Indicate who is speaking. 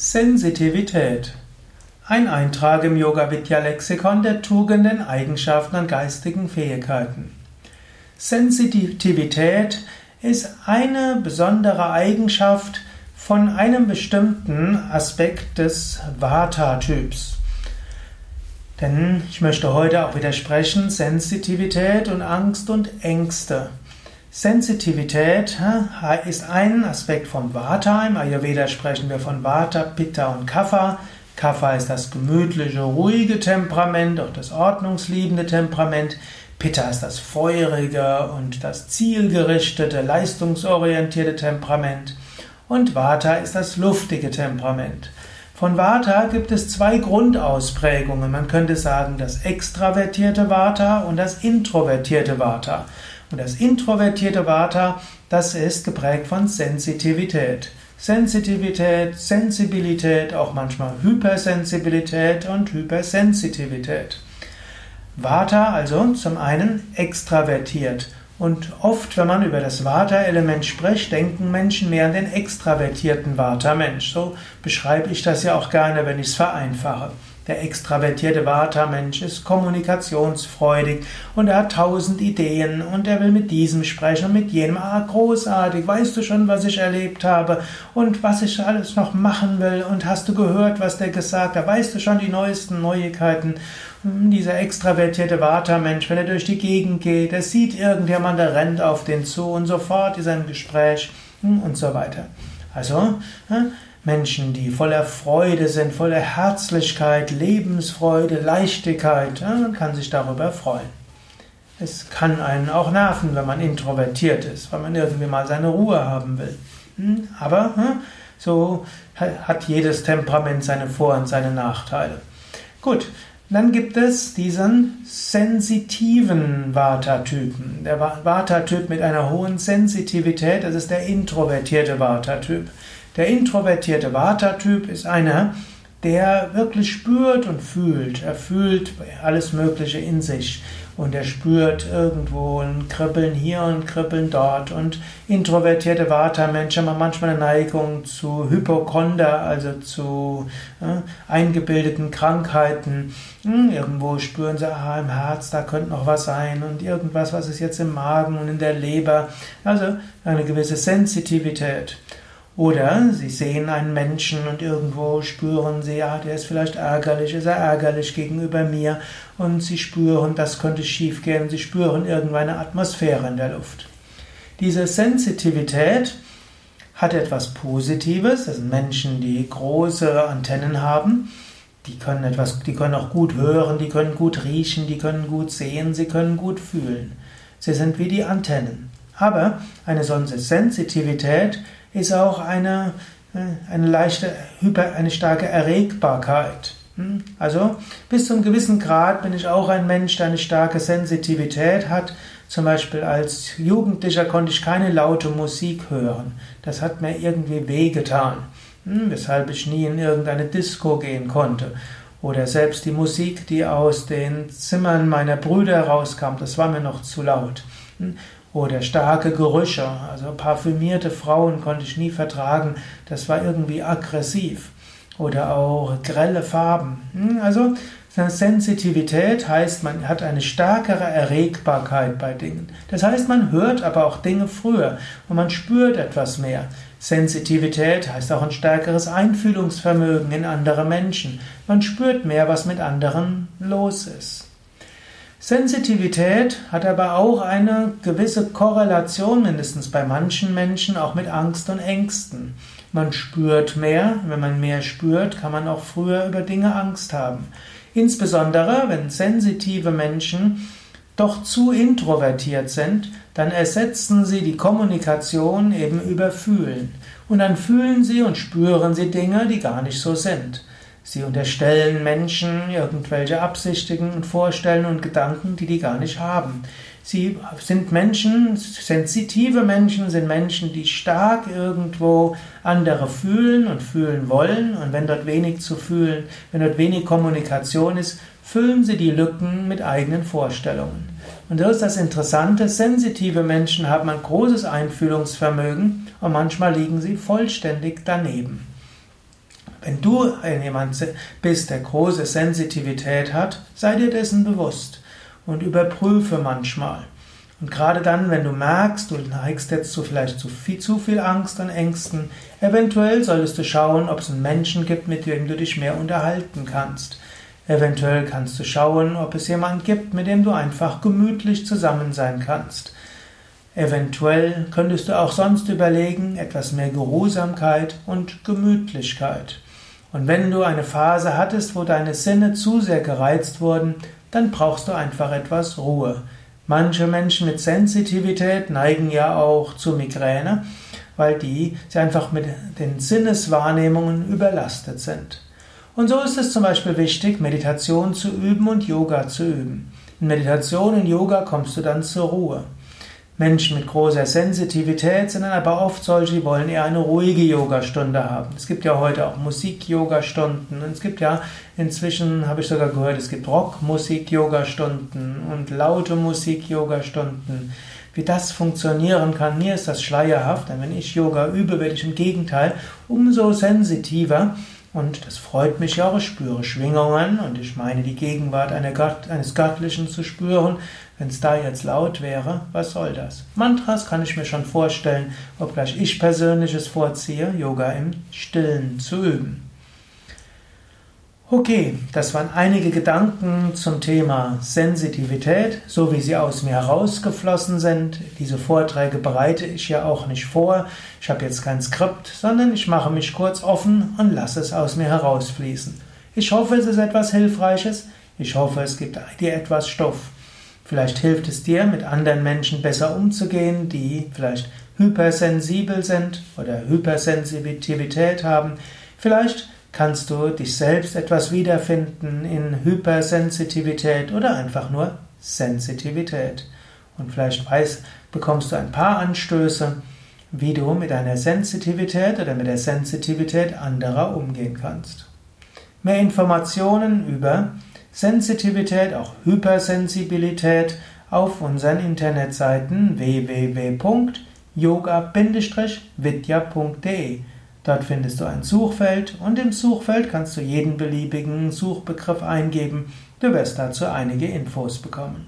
Speaker 1: Sensitivität. Ein Eintrag im Yoga Vidya Lexikon der Tugenden, Eigenschaften und geistigen Fähigkeiten. Sensitivität ist eine besondere Eigenschaft von einem bestimmten Aspekt des Vata-Typs. Denn ich möchte heute auch widersprechen, Sensitivität und Angst und Ängste. Sensitivität ist ein Aspekt vom Vata. Im Ayurveda sprechen wir von Vata, Pitta und Kapha. Kapha ist das gemütliche, ruhige Temperament, auch das ordnungsliebende Temperament. Pitta ist das feurige und das zielgerichtete, leistungsorientierte Temperament. Und Vata ist das luftige Temperament. Von Vata gibt es zwei Grundausprägungen. Man könnte sagen, das extravertierte Vata und das introvertierte Vata. Und das introvertierte Vata, das ist geprägt von Sensitivität. Sensitivität, Sensibilität, auch manchmal Hypersensibilität und Hypersensitivität. Vata also zum einen extravertiert. Und oft, wenn man über das Vata-Element spricht, denken Menschen mehr an den extravertierten Vata-Mensch. So beschreibe ich das ja auch gerne, wenn ich es vereinfache. Der extravertierte Vata-Mensch ist kommunikationsfreudig und er hat tausend Ideen und er will mit diesem sprechen und mit jenem. Ah, großartig, weißt du schon, was ich erlebt habe und was ich alles noch machen will und hast du gehört, was der gesagt hat? Weißt du schon die neuesten Neuigkeiten? Hm, dieser extravertierte Vata-Mensch, wenn er durch die Gegend geht, er sieht irgendjemand, der rennt auf den zu und sofort ist er im Gespräch hm, und so weiter. Also, hm, Menschen, die voller Freude sind, voller Herzlichkeit, Lebensfreude, Leichtigkeit, man kann sich darüber freuen. Es kann einen auch nerven, wenn man introvertiert ist, weil man irgendwie mal seine Ruhe haben will. Hm, aber hm, so hat jedes Temperament seine Vor- und seine Nachteile. Gut, dann gibt es diesen sensitiven Vata-Typen. Der Vata-Typ mit einer hohen Sensitivität, das ist der introvertierte Vata-Typ. Der introvertierte Vata-Typ ist einer, der wirklich spürt und fühlt. Er fühlt alles Mögliche in sich und er spürt irgendwo ein Kribbeln hier und Kribbeln dort. Und introvertierte Vata-Menschen haben manchmal eine Neigung zu Hypochonder, also zu äh, eingebildeten Krankheiten. Hm, irgendwo spüren sie, ah, im Herz, da könnte noch was sein und irgendwas, was ist jetzt im Magen und in der Leber. Also eine gewisse Sensitivität. Oder sie sehen einen Menschen und irgendwo spüren sie, ja, der ist vielleicht ärgerlich, ist er ärgerlich gegenüber mir und sie spüren, das könnte schief gehen, sie spüren irgendeine Atmosphäre in der Luft. Diese Sensitivität hat etwas Positives, das sind Menschen, die große Antennen haben, die können etwas, die können auch gut hören, die können gut riechen, die können gut sehen, sie können gut fühlen. Sie sind wie die Antennen. Aber eine solche Sensitivität ist auch eine, äh, eine leichte, eine starke Erregbarkeit. Hm? Also bis zu einem gewissen Grad bin ich auch ein Mensch, der eine starke Sensitivität hat. Zum Beispiel als Jugendlicher konnte ich keine laute Musik hören. Das hat mir irgendwie wehgetan, hm? weshalb ich nie in irgendeine Disco gehen konnte. Oder selbst die Musik, die aus den Zimmern meiner Brüder rauskam, das war mir noch zu laut. Oder starke Gerüche, also parfümierte Frauen konnte ich nie vertragen, das war irgendwie aggressiv. Oder auch grelle Farben. Hm, also Sensitivität heißt, man hat eine stärkere Erregbarkeit bei Dingen. Das heißt, man hört aber auch Dinge früher und man spürt etwas mehr. Sensitivität heißt auch ein stärkeres Einfühlungsvermögen in andere Menschen. Man spürt mehr, was mit anderen los ist. Sensitivität hat aber auch eine gewisse Korrelation, mindestens bei manchen Menschen, auch mit Angst und Ängsten. Man spürt mehr, wenn man mehr spürt, kann man auch früher über Dinge Angst haben. Insbesondere, wenn sensitive Menschen doch zu introvertiert sind, dann ersetzen sie die Kommunikation eben über Fühlen. Und dann fühlen sie und spüren sie Dinge, die gar nicht so sind. Sie unterstellen Menschen irgendwelche Absichtigen und Vorstellungen und Gedanken, die die gar nicht haben. Sie sind Menschen, sensitive Menschen sind Menschen, die stark irgendwo andere fühlen und fühlen wollen. Und wenn dort wenig zu fühlen, wenn dort wenig Kommunikation ist, füllen sie die Lücken mit eigenen Vorstellungen. Und das ist das Interessante, sensitive Menschen haben ein großes Einfühlungsvermögen und manchmal liegen sie vollständig daneben. Wenn du jemand bist, der große Sensitivität hat, sei dir dessen bewusst und überprüfe manchmal. Und gerade dann, wenn du merkst, du neigst jetzt zu vielleicht zu viel, zu viel Angst und Ängsten, eventuell solltest du schauen, ob es einen Menschen gibt, mit dem du dich mehr unterhalten kannst. Eventuell kannst du schauen, ob es jemanden gibt, mit dem du einfach gemütlich zusammen sein kannst. Eventuell könntest du auch sonst überlegen, etwas mehr Geruhsamkeit und Gemütlichkeit. Und wenn du eine Phase hattest, wo deine Sinne zu sehr gereizt wurden, dann brauchst du einfach etwas Ruhe. Manche Menschen mit Sensitivität neigen ja auch zu Migräne, weil die sie einfach mit den Sinneswahrnehmungen überlastet sind. Und so ist es zum Beispiel wichtig, Meditation zu üben und Yoga zu üben. In Meditation und Yoga kommst du dann zur Ruhe. Menschen mit großer Sensitivität sind dann aber oft solche, die wollen eher eine ruhige Yogastunde haben. Es gibt ja heute auch Musik-Yogastunden und es gibt ja inzwischen, habe ich sogar gehört, es gibt Rock-Musik-Yogastunden und laute Musik-Yogastunden. Wie das funktionieren kann, mir ist das schleierhaft, denn wenn ich Yoga übe, werde ich im Gegenteil umso sensitiver und das freut mich ja auch, ich spüre Schwingungen und ich meine die Gegenwart eines Göttlichen zu spüren. Wenn es da jetzt laut wäre, was soll das? Mantras kann ich mir schon vorstellen, obgleich ich persönlich es vorziehe, Yoga im Stillen zu üben. Okay, das waren einige Gedanken zum Thema Sensitivität, so wie sie aus mir herausgeflossen sind. Diese Vorträge bereite ich ja auch nicht vor. Ich habe jetzt kein Skript, sondern ich mache mich kurz offen und lasse es aus mir herausfließen. Ich hoffe, es ist etwas Hilfreiches. Ich hoffe, es gibt dir etwas Stoff. Vielleicht hilft es dir, mit anderen Menschen besser umzugehen, die vielleicht hypersensibel sind oder Hypersensitivität haben. Vielleicht kannst du dich selbst etwas wiederfinden in Hypersensitivität oder einfach nur Sensitivität. Und vielleicht weiß, bekommst du ein paar Anstöße, wie du mit deiner Sensitivität oder mit der Sensitivität anderer umgehen kannst. Mehr Informationen über Sensitivität, auch Hypersensibilität auf unseren Internetseiten www.yoga-vidya.de Dort findest du ein Suchfeld und im Suchfeld kannst du jeden beliebigen Suchbegriff eingeben. Du wirst dazu einige Infos bekommen.